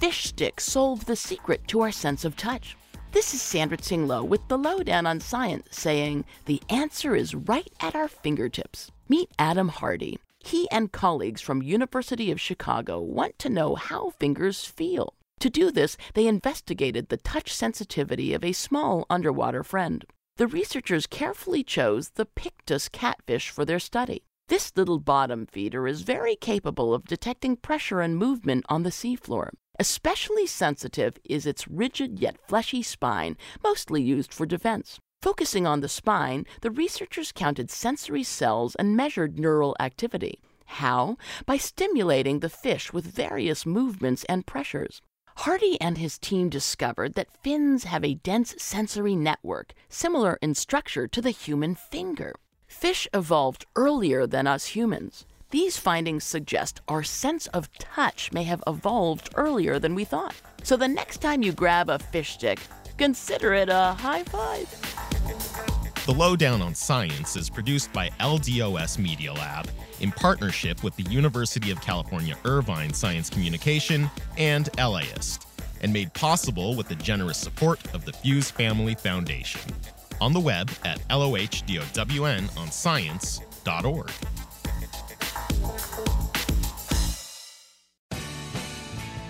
fish stick solve the secret to our sense of touch? This is Sandra Tsing-Loh with the Loh Down on Science saying the answer is right at our fingertips. Meet Adam Hardy. He and colleagues from University of Chicago want to know how fingers feel. To do this, they investigated the touch sensitivity of a small underwater friend. The researchers carefully chose the Pictus catfish for their study. This little bottom feeder is very capable of detecting pressure and movement on the seafloor. Especially sensitive is its rigid yet fleshy spine, mostly used for defense. Focusing on the spine, the researchers counted sensory cells and measured neural activity. How? By stimulating the fish with various movements and pressures. Hardy and his team discovered that fins have a dense sensory network, similar in structure to the human finger. Fish evolved earlier than us humans. These findings suggest our sense of touch may have evolved earlier than we thought. So the next time you grab a fish stick, consider it a high five. The Loh Down on Science is produced by LDOS Media Lab in partnership with the University of California Irvine Science Communication and LAist, and made possible with the generous support of the Fuhs Family Foundation. On the web at lohdownonscience.org.